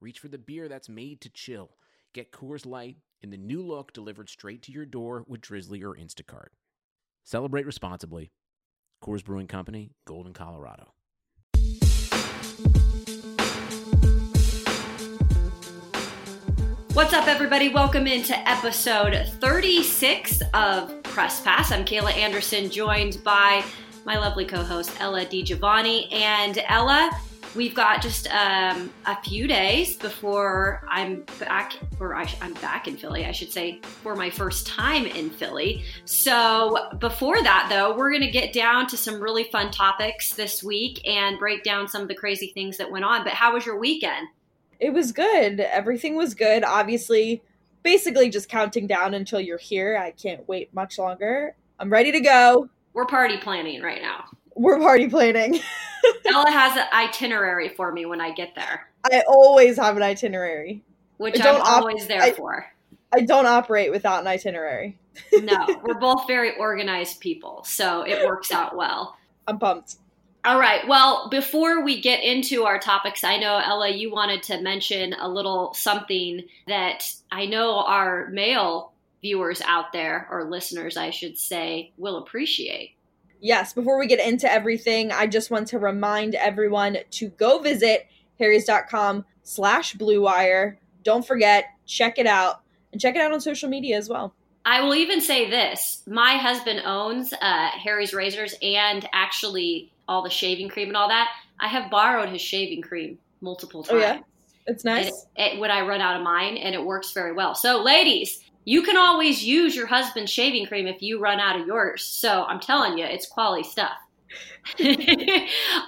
reach for the beer that's made to chill. Get Coors Light in the new look delivered straight to your door with Drizly or Instacart. Celebrate responsibly. Coors Brewing Company, Golden, Colorado. What's up, everybody? Welcome into episode 36 of Press Pass. I'm Kayla Anderson, joined by my lovely co-host Ella DiGiovanni. And Ella, we've got just um, a few days before I'm back, or I, am back in Philly, I should say, for my first time in Philly. So before that, though, we're going to get down to some really fun topics this week and break down some of the crazy things that went on. But how was your weekend? It was good. Everything was good. Obviously, basically just counting down until you're here. I can't wait much longer. I'm ready to go. We're party planning right now. We're party planning. Ella has an itinerary for me when I get there. I always have an itinerary. Which I'm op- always there I, for. I don't operate without an itinerary. no, we're both very organized people, so it works out well. I'm pumped. All right. Well, before we get into our topics, I know, Ella, you wanted to mention a little something that I know our male viewers out there, or listeners, I should say, will appreciate. Yes, before we get into everything, I just want to remind everyone to go visit harrys.com slash blue wire. Don't forget, check it out and check it out on social media as well. I will even say this my husband owns uh, Harry's Razors and actually all the shaving cream and all that. I have borrowed his shaving cream multiple times. Oh, yeah? It's nice. It, it, when I run out of mine, and it works very well. So, ladies, you can always use your husband's shaving cream if you run out of yours. So, I'm telling you, it's quality stuff.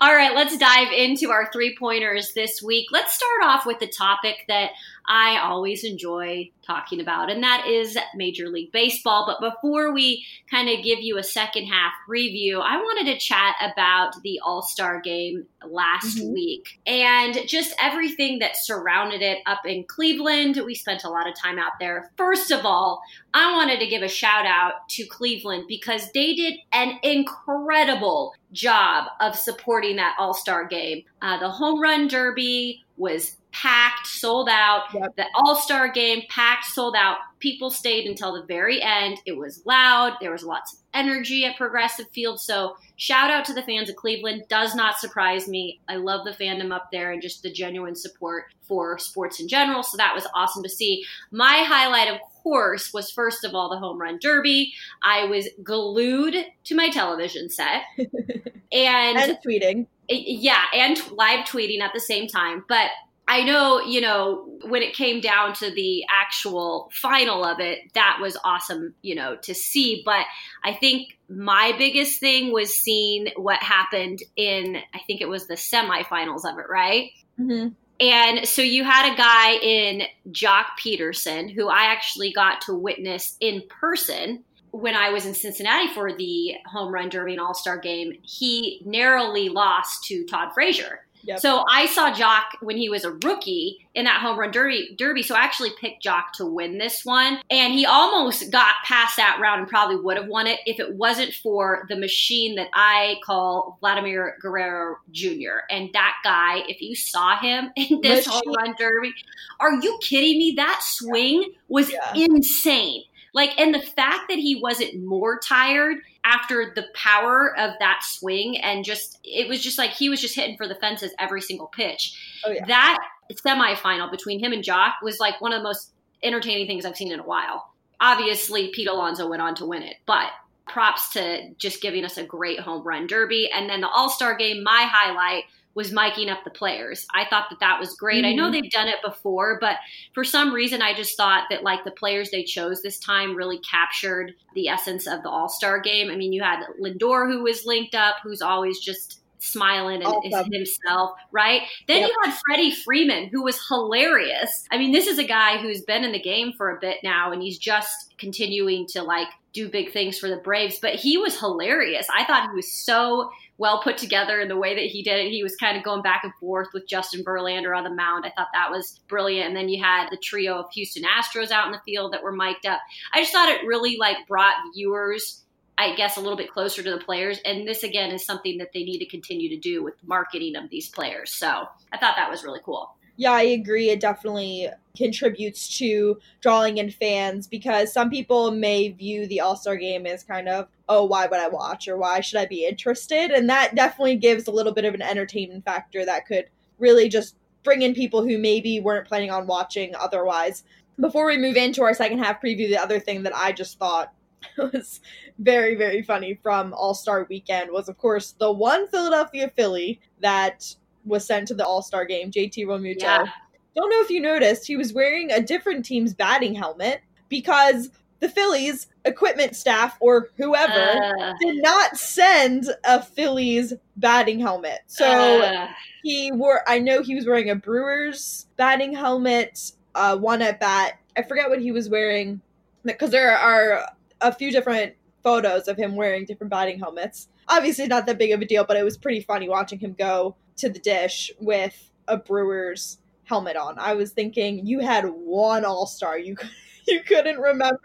All right, let's dive into our three pointers this week. Let's start off with the topic that I always enjoy talking about, and that is Major League Baseball. But before we kind of give you a second half review, I wanted to chat about the All Star game last mm-hmm. week and just everything that surrounded it up in Cleveland. We spent a lot of time out there. First of all, I wanted to give a shout out to Cleveland because they did an incredible job of supporting that All Star game. Uh, the home run derby was packed, sold out. Yep. The All Star game packed, sold out. People stayed until the very end. It was loud. There was lots of energy at Progressive Field. So, shout out to the fans of Cleveland. Does not surprise me. I love the fandom up there and just the genuine support for sports in general. So, that was awesome to see. My highlight, of course, was first of all the home run derby. I was glued to my television set and, and tweeting. Yeah, and live tweeting at the same time. But I know, you know, when it came down to the actual final of it, that was awesome, you know, to see. But I think my biggest thing was seeing what happened in, I think it was the semifinals of it, right? Mm-hmm. And so you had a guy in Joc Pederson who I actually got to witness in person when I was in Cincinnati for the home run derby and all star game. He narrowly lost to Todd Frazier. Yep. So I saw Joc when he was a rookie in that home run derby, derby. So I actually picked Joc to win this one. And he almost got past that round and probably would have won it if it wasn't for the machine that I call Vladimir Guerrero Jr. And that guy, if you saw him in this machine. home run derby, are you kidding me? That swing was yeah. insane. Like, and the fact that he wasn't more tired after the power of that swing and just, it was just like he was just hitting for the fences every single pitch. Oh, yeah. That semifinal between him and Joc was like one of the most entertaining things I've seen in a while. Obviously, Pete Alonso went on to win it, but props to just giving us a great home run derby. And then the All Star game, my highlight was miking up the players. I thought that that was great. Mm-hmm. I know mm-hmm. they've done it before, but for some reason, I just thought that like the players they chose this time really captured the essence of the All Star game. I mean, you had Lindor who was linked up, who's always just smiling and Awesome. himself, right? Then Yep. you had Freddie Freeman, who was hilarious. I mean, this is a guy who's been in the game for a bit now, and he's just continuing to like do big things for the Braves. But he was hilarious. I thought he was so well put together in the way that he did it. He was kind of going back and forth with Justin Verlander on the mound. I thought that was brilliant. And then you had the trio of Houston Astros out in the field that were mic'd up. I just thought it really like brought viewers I guess a little bit closer to the players. And this again is something that they need to continue to do with marketing of these players. So I thought that was really cool. Yeah, I agree. It definitely contributes to drawing in fans because some people may view the All Star game as kind of, oh, why would I watch or why should I be interested? And that definitely gives a little bit of an entertainment factor that could really just bring in people who maybe weren't planning on watching otherwise. Before we move into our second half preview, the other thing that I just thought was very, very funny from All Star weekend was, of course, the one Philadelphia Philly that was sent to the All Star game, JT Realmuto. Yeah. Don't know if you noticed, he was wearing a different team's batting helmet because the Phillies equipment staff or whoever Uh, did not send a Phillies batting helmet. So uh, he wore I know he was wearing a Brewers batting helmet, uh one at bat. I forget what he was wearing because there are a few different photos of him wearing different batting helmets. Obviously not that big of a deal, but it was pretty funny watching him go to the dish with a Brewers helmet on. I was thinking you had one All-Star. You you couldn't remember.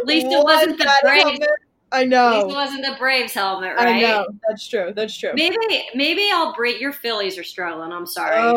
At least it wasn't the Braves. helmet? I At least it wasn't the Braves helmet, I right? know. That's true. That's true. Maybe maybe I'll bring your Phillies are struggling. I'm sorry, uh,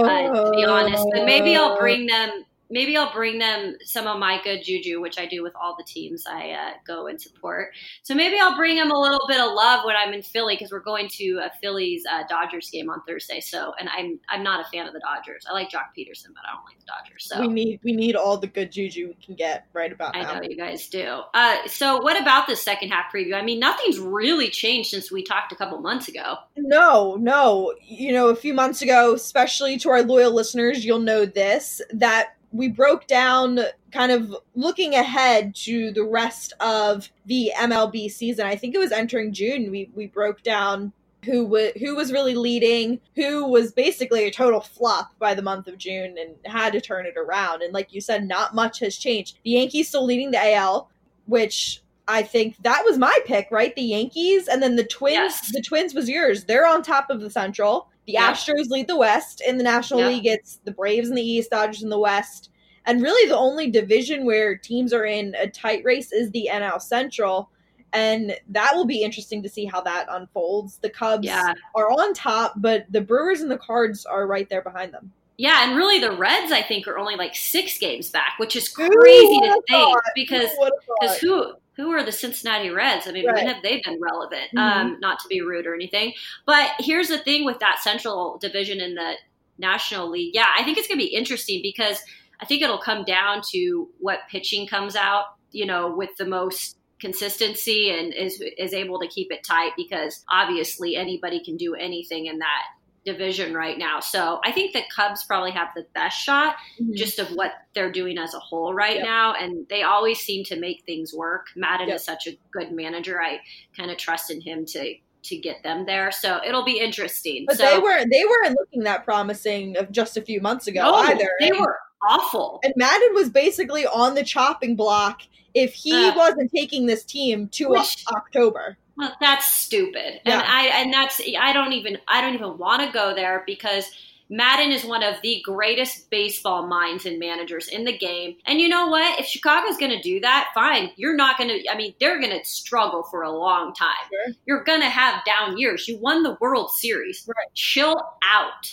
to be honest, but maybe Oh. I'll bring them. Maybe I'll bring them some of my good juju, which I do with all the teams I uh, go and support. So maybe I'll bring them a little bit of love when I'm in Philly because we're going to a Phillies uh, Dodgers game on Thursday. So, and I'm I'm not a fan of the Dodgers. I like Joc Pederson, but I don't like the Dodgers. So We need we need all the good juju we can get right about I know you guys do. Uh, so, what about the second half preview? I mean, nothing's really changed since we talked a couple months ago. No, no. You know, a few months ago, especially to our loyal listeners, you'll know this that we broke down kind of looking ahead to the rest of the MLB season. I think it was entering June. We we broke down who wa who was really leading, who was basically a total flop by the month of June and had to turn it around. And like you said, not much has changed. The Yankees still leading the AL, which I think that was my pick, right? The Yankees and then the Twins. Yes. The Twins was yours. They're on top of the Central. The Yeah. Astros lead the West. In the National Yeah. League, it's the Braves in the East, Dodgers in the West. And really, the only division where teams are in a tight race is the NL Central. And that will be interesting to see how that unfolds. The Cubs Yeah. are on top, but the Brewers and the Cards are right there behind them. Yeah, and really the Reds, I think, are only like six games back, which is crazy to think thought? because Who because who who are the Cincinnati Reds? I mean, Right. when have they been relevant? Mhm. Um, not to be rude or anything, but here's the thing with that Central Division in the National League. Yeah, I think it's going to be interesting because I think it'll come down to what pitching comes out. You know, with the most consistency and is is able to keep it tight because obviously anybody can do anything in that division right now. So I think the Cubs probably have the best shot Mhm. just of what they're doing as a whole right Yep. now. And they always seem to make things work. Maddon Yep. is such a good manager. I kind of trust in him to to get them there. So it'll be interesting. But so, they weren't they weren't looking that promising of just a few months ago no, either. They And- were awful. and Maddon was basically on the chopping block if he Ugh. wasn't taking this team to Which- October. Well, that's stupid. Yeah. And I and that's I don't even I don't even want to go there because Maddon is one of the greatest baseball minds and managers in the game. And you know what? If Chicago's going to do that, fine. You're not going to I mean, they're going to struggle for a long time. Sure. You're going to have down years. You won the World Series. Right. Chill out,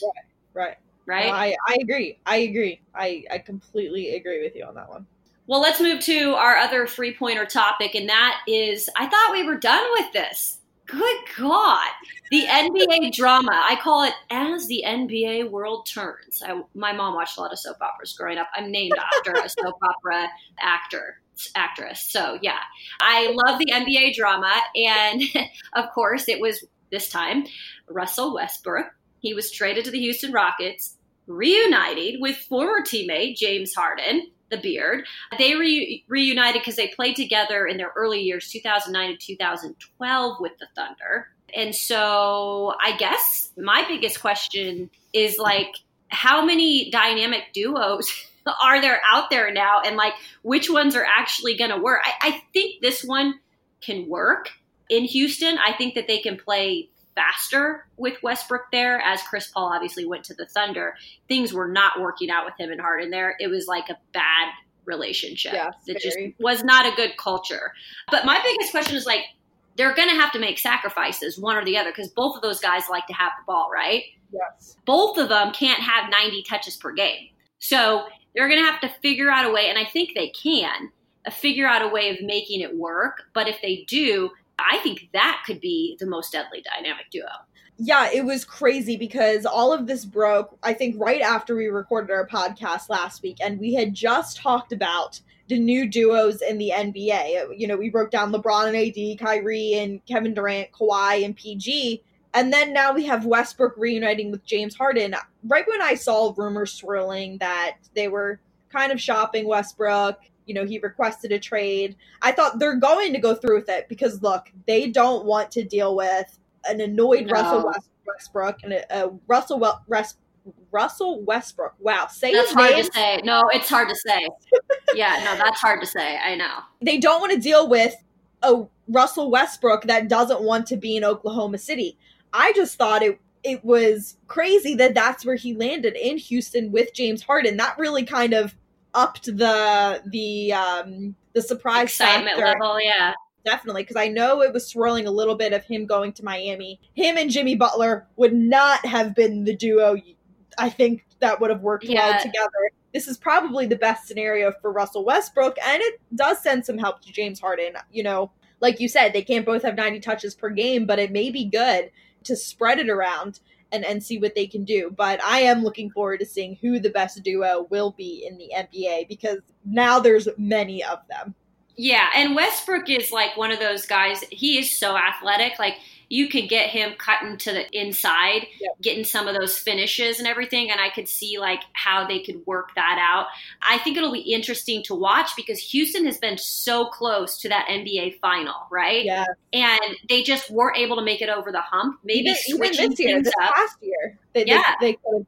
Right. right? I, I agree. I agree. I, I completely agree with you on that one. Well, let's move to our other three pointer topic, and that is I thought we were done with this. Good God. The NBA drama. I call it as the NBA world turns. I, my mom watched a lot of soap operas growing up. I'm named after a soap opera actor. Actress. So, yeah, I love the NBA drama. And of course, it was this time Russell Westbrook. He was traded to the Houston Rockets, reunited with former teammate James Harden, the beard. They re- reunited because they played together in their early years, 2009 to 2012, with the Thunder. And so I guess my biggest question is like, how many dynamic duos are there out there now? And like, which ones are actually going to work? I, I think this one can work in Houston. I think that they can play faster with Westbrook there, as Chris Paul obviously went to the Thunder. Things were not working out with him and Harden there. It was like a bad relationship. Yeah, it just was not a good culture. But my biggest question is like, they're going to have to make sacrifices, one or the other, because both of those guys like to have the ball, right? Yes. Both of them can't have 90 touches per game. So they're going to have to figure out a way, and I think they can, figure out a way of making it work. But if they do, I think that could be the most deadly dynamic duo. Yeah, it was crazy because all of this broke, I think, right after we recorded our podcast last week. And we had just talked about the new duos in the NBA. You know, we broke down LeBron and AD, Kyrie and Kevin Durant, Kawhi and PG. And then now we have Westbrook reuniting with James Harden. Right when I saw rumors swirling that they were kind of shopping Westbrook, you know, he requested a trade. I thought they're going to go through with it because look, they don't want to deal with an annoyed No. Russell West- Westbrook and a, a Russell well, Res- Russell Westbrook. Wow, say That's hard name. to say. No, it's hard to say. yeah, no, that's hard to say. I know. They don't want to deal with a Russell Westbrook that doesn't want to be in Oklahoma City. I just thought it it was crazy that that's where he landed in Houston with James Harden. That really kind of upped the the um the surprise Excitement factor. level, yeah. definitely because I know it was swirling a little bit of him going to Miami. Him and Jimmy Butler would not have been the duo. I think that would have worked well together. This is probably the best scenario for Russell Westbrook, and it does send some help to James Harden. You know, like you said, they can't both have 90 touches per game, but it may be good to spread it around and, and see what they can do. But I am looking forward to seeing who the best duo will be in the NBA because now there's many of them. Yeah, and Westbrook is like one of those guys. He is so athletic. Like you could get him cutting to the inside, getting some of those finishes and everything. And I could see like how they could work that out. I think it'll be interesting to watch because Houston has been so close to that NBA final, right? Yeah. And they just weren't able to make it over the hump. Maybe even, even switching this year, things this up. past year, they, Yeah. they, they could have.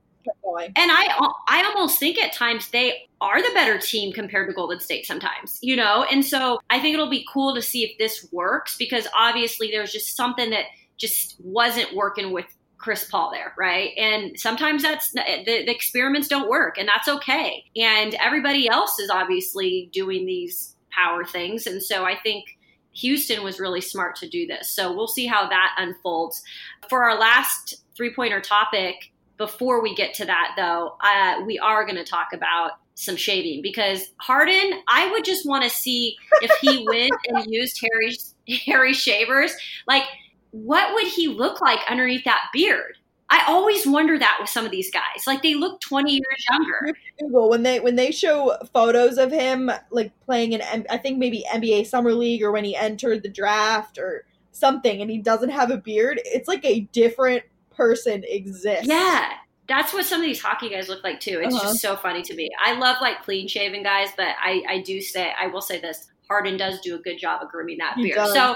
And I I almost think at times they are the better team compared to Golden State sometimes, you know? And so I think it'll be cool to see if this works because obviously there's just something that just wasn't working with Chris Paul there, right? And sometimes that's the, the experiments don't work and that's okay. And everybody else is obviously doing these power things. And so I think Houston was really smart to do this. So we'll see how that unfolds. For our last three pointer topic, before we get to that though, uh, we are going to talk about some shaving because Harden, I would just want to see if he went and used Harry's Harry shavers. Like, what would he look like underneath that beard? I always wonder that with some of these guys. Like, they look 20 years younger. Google when they when they show photos of him like playing in I think maybe NBA Summer League or when he entered the draft or something and he doesn't have a beard, it's like a different person exists. Yeah. That's what some of these hockey guys look like too. It's Uh-huh. just so funny to me. I love like clean shaven guys, but I, I do say I will say this: Harden does do a good job of grooming that He beard. does. So,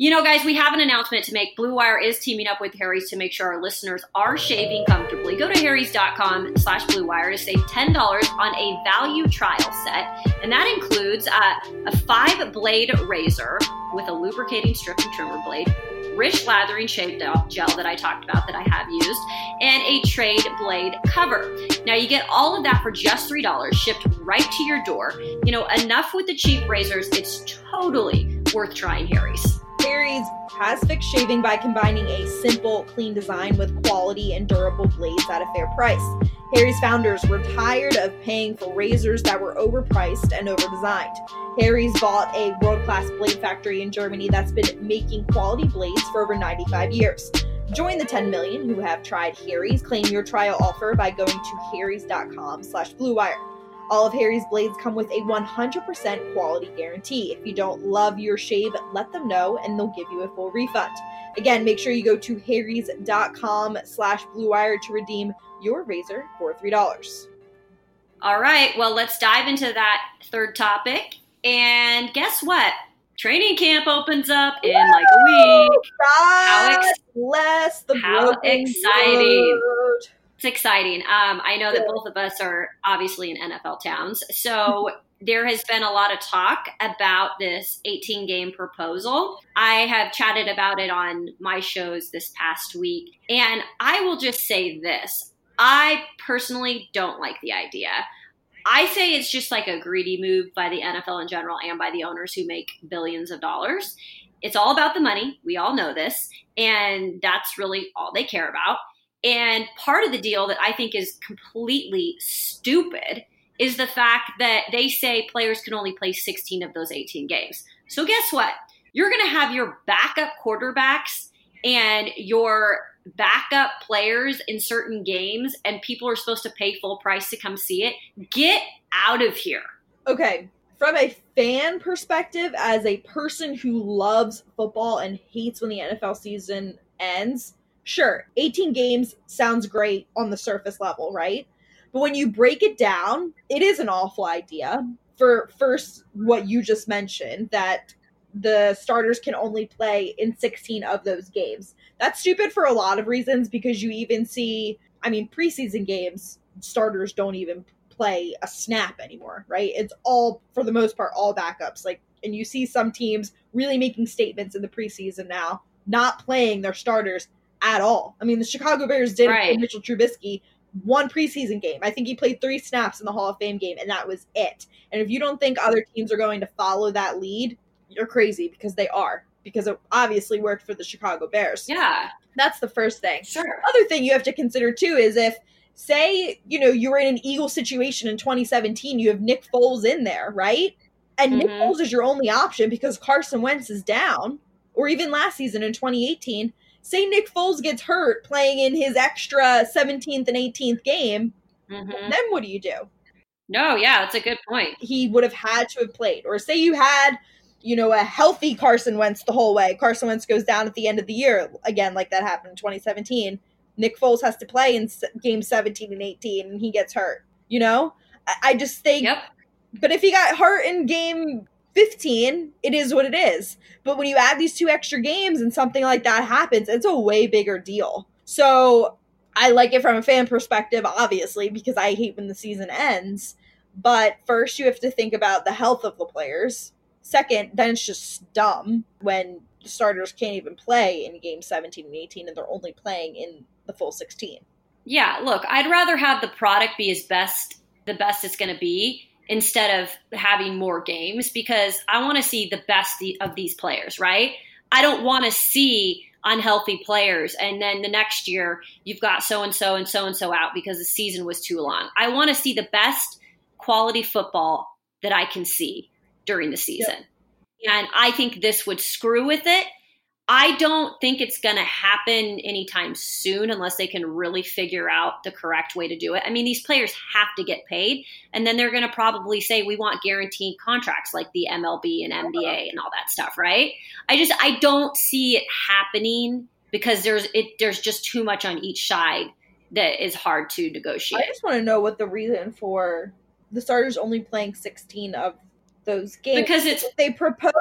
you know, guys, we have an announcement to make. Blue Wire is teaming up with Harry's to make sure our listeners are shaving comfortably. Go to harrys.com slash blue wire to save $10 on a value trial set. And that includes uh, a five blade razor with a lubricating strip and trimmer blade, rich lathering shave gel gel that I talked about that I have used, and a trade blade cover. Now you get all of that for just $3 shipped right to your door. You know, enough with the cheap razors, it's totally worth trying Harry's. Harry's has fixed shaving by combining a simple, clean design with quality and durable blades at a fair price. Harry's founders were tired of paying for razors that were overpriced and overdesigned. Harry's bought a world class blade factory in Germany that's been making quality blades for over 95 years. Join the 10 million who have tried Harry's. Claim your trial offer by going to harrys.com slash bluewire. All of Harry's blades come with a 100% quality guarantee. If you don't love your shave, let them know and they'll give you a full refund. Again, make sure you go to harrys.com slash bluewire to redeem your razor for $3. All right, well, let's dive into that third topic. And guess what? training camp opens up in like a week. How ex- bless the how exciting! It's exciting. Um, I know that both of us are obviously in NFL towns, so there has been a lot of talk about this 18 game proposal. I have chatted about it on my shows this past week, and I will just say this I personally don't like the idea. I say it's just like a greedy move by the NFL in general and by the owners who make billions of dollars. It's all about the money. We all know this. And that's really all they care about. And part of the deal that I think is completely stupid is the fact that they say players can only play 16 of those 18 games. So guess what? You're going to have your backup quarterbacks and your backup players in certain games and people are supposed to pay full price to come see it, get out of here. Okay. From a fan perspective, as a person who loves football and hates when the NFL season ends, sure, 18 games sounds great on the surface level, right? But when you break it down, it is an awful idea. For first, what you just mentioned, that the starters can only play in 16 of those games. That's stupid for a lot of reasons because you even see, I mean, preseason games, starters don't even play a snap anymore, right? It's all, for the most part, all backups. Like, and you see some teams really making statements in the preseason now, not playing their starters at all. I mean, the Chicago Bears did right. Mitchell Trubisky one preseason game. I think he played three snaps in the Hall of Fame game, and that was it. And if you don't think other teams are going to follow that lead, you're crazy because they are because it obviously worked for the Chicago Bears. Yeah. That's the first thing. Sure. Other thing you have to consider too is if say, you know, you were in an Eagle situation in 2017, you have Nick Foles in there, right? And mm-hmm. Nick Foles is your only option because Carson Wentz is down, or even last season in 2018. Say Nick Foles gets hurt playing in his extra 17th and 18th game, mm-hmm. then what do you do? No, yeah, that's a good point. He would have had to have played. Or say you had you know, a healthy Carson Wentz the whole way. Carson Wentz goes down at the end of the year again, like that happened in 2017. Nick Foles has to play in game 17 and 18, and he gets hurt. You know, I, I just think. Yep. But if he got hurt in game 15, it is what it is. But when you add these two extra games and something like that happens, it's a way bigger deal. So I like it from a fan perspective, obviously, because I hate when the season ends. But first, you have to think about the health of the players Second, then it's just dumb when starters can't even play in game 17 and 18 and they're only playing in the full 16. Yeah, look, I'd rather have the product be as best the best it's going to be instead of having more games because I want to see the best of these players, right? I don't want to see unhealthy players and then the next year you've got so and so and so and so out because the season was too long. I want to see the best quality football that I can see during the season. Yep. And I think this would screw with it. I don't think it's going to happen anytime soon unless they can really figure out the correct way to do it. I mean, these players have to get paid, and then they're going to probably say we want guaranteed contracts like the MLB and NBA and all that stuff, right? I just I don't see it happening because there's it there's just too much on each side that is hard to negotiate. I just want to know what the reason for the starters only playing 16 of those games because it's they propose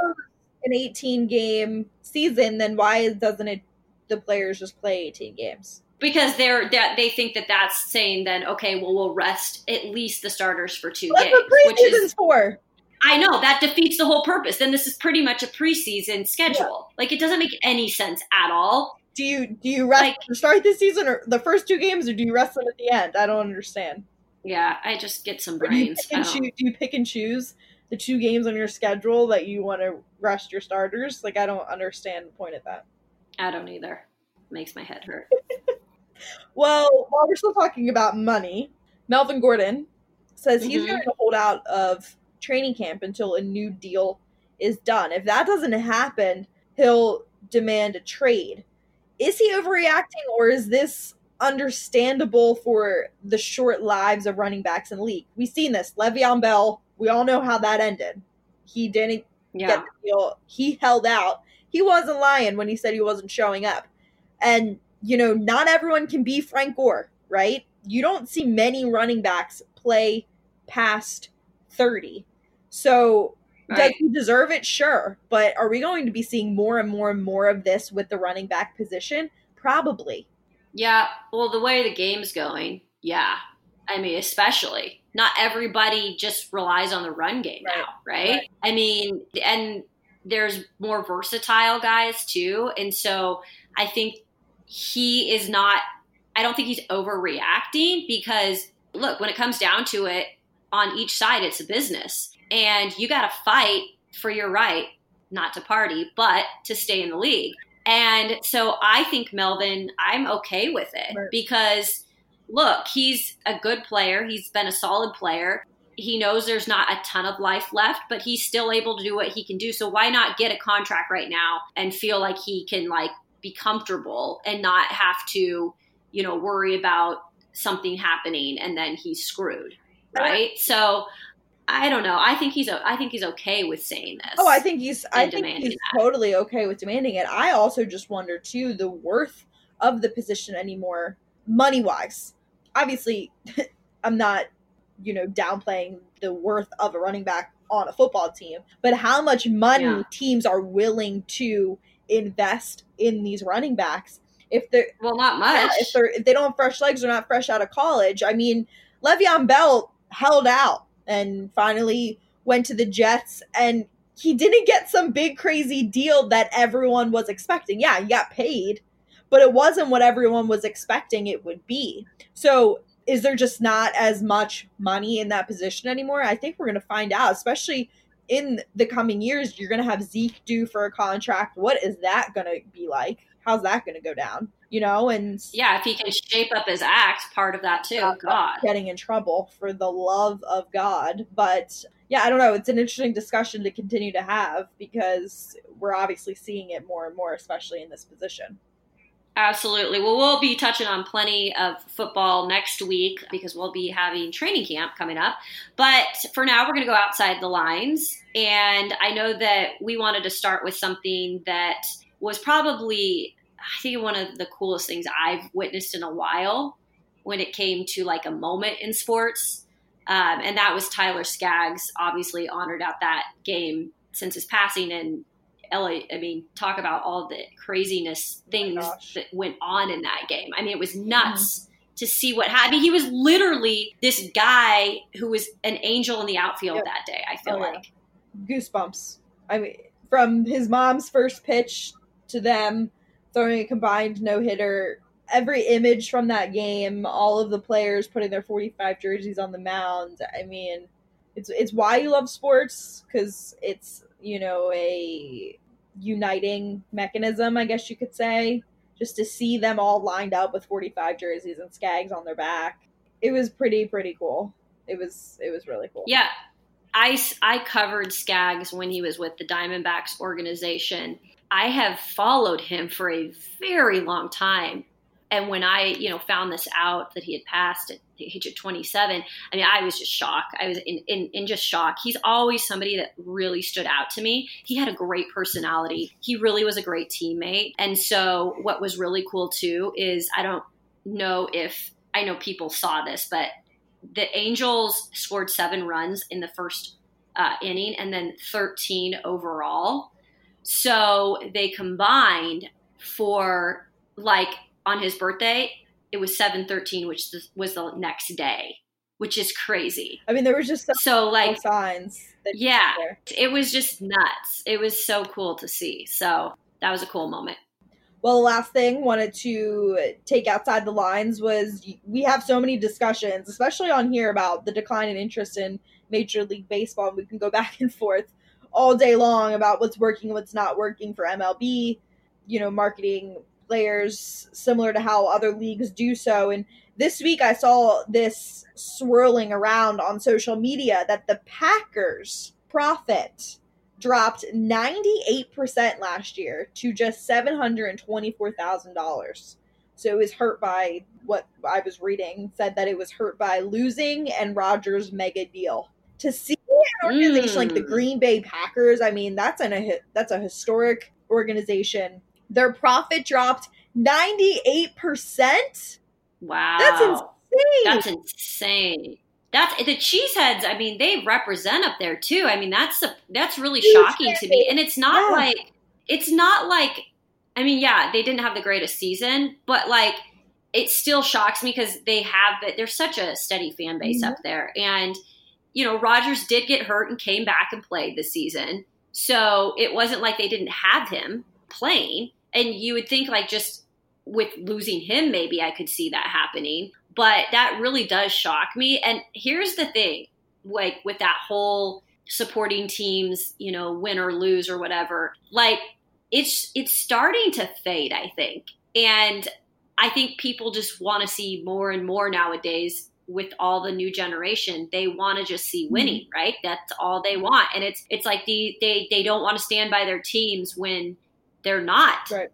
an 18 game season then why doesn't it the players just play 18 games because they're that they think that that's saying then okay well we'll rest at least the starters for two well, games which is for I know that defeats the whole purpose. Then this is pretty much a preseason schedule. Yeah. Like it doesn't make any sense at all. Do you do you rest like, start this season or the first two games, or do you rest them at the end? I don't understand. Yeah, I just get some brains. Do you, do you pick and choose? The two games on your schedule that you want to rest your starters. Like I don't understand the point of that. I don't either. Makes my head hurt. well, while we're still talking about money, Melvin Gordon says mm-hmm. he's going to hold out of training camp until a new deal is done. If that doesn't happen, he'll demand a trade. Is he overreacting or is this understandable for the short lives of running backs in the league? We've seen this. Le'Veon Bell we all know how that ended. He didn't yeah. get the deal. He held out. He wasn't lying when he said he wasn't showing up. And, you know, not everyone can be Frank Gore, right? You don't see many running backs play past 30. So Does Right. he deserve it? Sure. But are we going to be seeing more and more and more of this with the running back position? Probably. Yeah, well, the way the game's going, yeah. I mean, especially not everybody just relies on the run game Right. now, right? Right. I mean, and there's more versatile guys too, and so I think he is not. I don't think he's overreacting because look, when it comes down to it, on each side, it's a business, and you got to fight for your right not to party, but to stay in the league. And so I think Melvin, I'm okay with it Right. because look, he's a good player. He's been a solid player. He knows there's not a ton of life left, but he's still able to do what he can do. So why not get a contract right now and feel like he can like be comfortable and not have to, you know, worry about something happening and then he's screwed, right? So I don't know. I think he's I think he's okay with saying this. Oh, I think he's I think he's totally okay with demanding it. I also just wonder too the worth of the position anymore, money wise. Obviously, I'm not, you know, downplaying the worth of a running back on a football team, but how much money Yeah. teams are willing to invest in these running backs if they're well, not yeah, much. if they're if they don't have fresh legs or not fresh out of college. I mean, Le'Veon Bell held out and finally went to the Jets, and he didn't get some big crazy deal that everyone was expecting. Yeah, he got paid, but it wasn't what everyone was expecting it would be. So. Is there just not as much money in that position anymore? I think we're going to find out, especially in the coming years. You're going to have Zeke due for a contract. What is that going to be like? How's that going to go down? You know, and yeah, if he can shape up his act, part of that too. God. getting in trouble for the love of God. But yeah, I don't know. It's an interesting discussion to continue to have because we're obviously seeing it more and more, especially in this position. Absolutely. Well, we'll be touching on plenty of football next week because we'll be having training camp coming up. But for now, we're going to go outside the lines. And I know that we wanted to start with something that was probably, I think, one of the coolest things I've witnessed in a while when it came to like a moment in sports. Um, and that was Tyler Skaggs, obviously honored at that game since his passing. And LA, I mean, talk about all the craziness oh things gosh. that went on in that game. I mean, it was nuts mm-hmm. to see what happened. He was literally this guy who was an angel in the outfield Yep. that day, I feel Oh, yeah. like. Goosebumps. I mean, from his mom's first pitch to them throwing a combined no hitter, every image from that game, all of the players putting their 45 jerseys on the mound. I mean, it's it's why you love sports because it's you know a uniting mechanism, I guess you could say. Just to see them all lined up with 45 jerseys and Skaggs on their back, it was pretty pretty cool. It was it was really cool. Yeah. I I covered Skaggs when he was with the Diamondbacks organization. I have followed him for a very long time. And when I, you know, found this out that he had passed at the age of 27, I mean, I was just shocked. I was in, in, in just shock. He's always somebody that really stood out to me. He had a great personality. He really was a great teammate. And so what was really cool too is I don't know if I know people saw this, but the Angels scored seven runs in the first uh, inning and then 13 overall. So they combined for like on his birthday, it was 713, which was the next day, which is crazy. I mean, there was just so So, like, signs. That yeah, it was just nuts. It was so cool to see. So that was a cool moment. Well, the last thing wanted to take outside the lines was we have so many discussions, especially on here, about the decline in interest in Major League Baseball. We can go back and forth all day long about what's working, what's not working for MLB. You know, marketing players similar to how other leagues do so. And this week, I saw this swirling around on social media that the Packers profit dropped 98% last year to just $724,000. So it was hurt by what I was reading said that it was hurt by losing and Rodgers' mega deal. To see an organization like the Mm. Green Bay Packers, I mean, that's an a that's a historic organization. Their profit dropped 98%. Wow. That's insane. That's insane. that's the cheeseheads. I mean, they represent up there too. I mean, that's a, that's really Huge shocking to me. And it's not Yeah. like it's not like. I mean, yeah, they didn't have the greatest season, but like it still shocks me because they have it. They're such a steady fan base Mhm. up there, and you know, Rodgers did get hurt and came back and played this season, so it wasn't like they didn't have him playing. And you would think like just with losing him, maybe I could see that happening. But that really does shock me. And here's the thing like with that whole supporting teams, you know, win or lose or whatever, like it's it's starting to fade, I think. And I think people just want to see more and more nowadays with all the new generation. They want to just see mm-hmm. winning, right? That's all they want. And it's it's like the they they don't want to stand by their teams when they're not Right.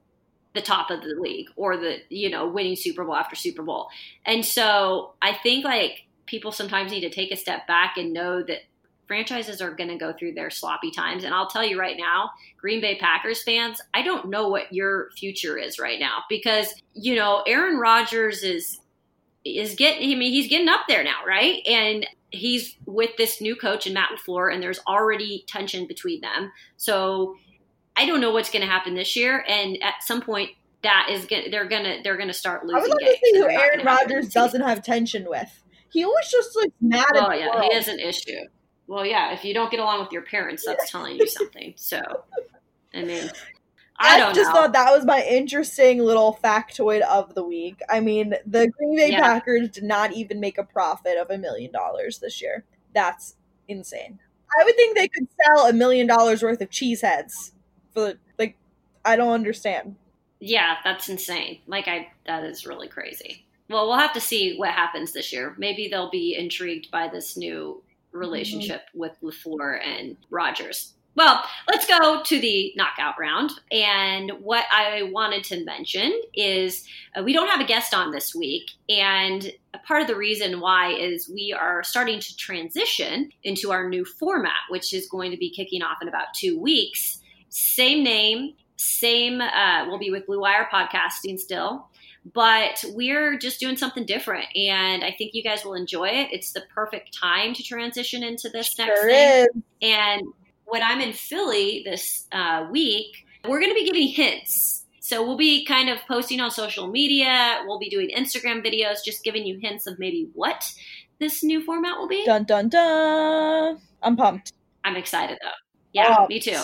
the top of the league or the you know winning Super Bowl after Super Bowl. And so I think like people sometimes need to take a step back and know that franchises are going to go through their sloppy times. And I'll tell you right now, Green Bay Packers fans, I don't know what your future is right now because you know Aaron Rodgers is is getting. I mean, he's getting up there now, right? And he's with this new coach and Matt Lafleur, and there's already tension between them. So I don't know what's going to happen this year, and at some point. That is, gonna, they're gonna they're gonna start losing. I would love to see who Aaron Rodgers doesn't have tension with. He always just looks mad Well, at the yeah, world. he has an issue. Well, yeah, if you don't get along with your parents, that's telling you something. So, I mean, I don't just know. thought that was my interesting little factoid of the week. I mean, the Green Bay Yeah. Packers did not even make a profit of a million dollars this year. That's insane. I would think they could sell a million dollars worth of cheeseheads for like. I don't understand. yeah, that's insane. Like, I that is really crazy. Well, we'll have to see what happens this year. Maybe they'll be intrigued by this new relationship with Lafleur and Rodgers. Well, let's go to the knockout round. And what I wanted to mention is uh, we don't have a guest on this week. And a part of the reason why is we are starting to transition into our new format, which is going to be kicking off in about two weeks. Same name, same, uh, we'll be with Blue Wire Podcasting still but we're just doing something different and i think you guys will enjoy it it's the perfect time to transition into this next Sure thing is. and when i'm in philly this uh, week we're going to be giving hints so we'll be kind of posting on social media we'll be doing instagram videos just giving you hints of maybe what this new format will be Dun dun dun. I'm pumped. i'm excited though yeah Pumped. me too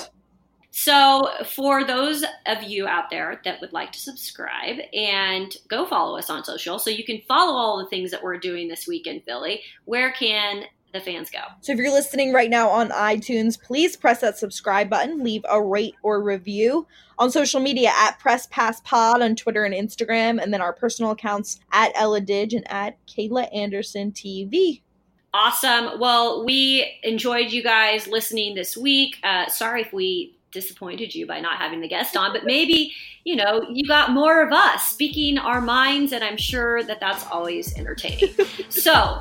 so, for those of you out there that would like to subscribe and go follow us on social, so you can follow all the things that we're doing this week in Philly, where can the fans go? So if you're listening right now on iTunes, please press that subscribe button, leave a rate or review on social media at Press Pass Pod on Twitter and Instagram, and then our personal accounts at Ella Dig and at Kayla Anderson TV. Awesome. Well, we enjoyed you guys listening this week. Uh, sorry if we disappointed you by not having the guest on, but maybe, you know, you got more of us speaking our minds, and I'm sure that that's always entertaining. so,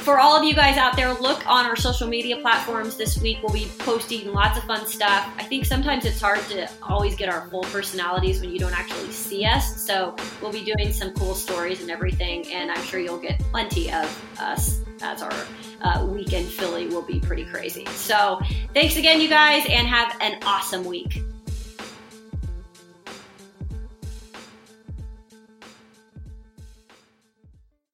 for all of you guys out there, look on our social media platforms this week. We'll be posting lots of fun stuff. I think sometimes it's hard to always get our full personalities when you don't actually see us. So we'll be doing some cool stories and everything, and I'm sure you'll get plenty of us as our uh, week in Philly will be pretty crazy. So thanks again, you guys, and have an awesome week.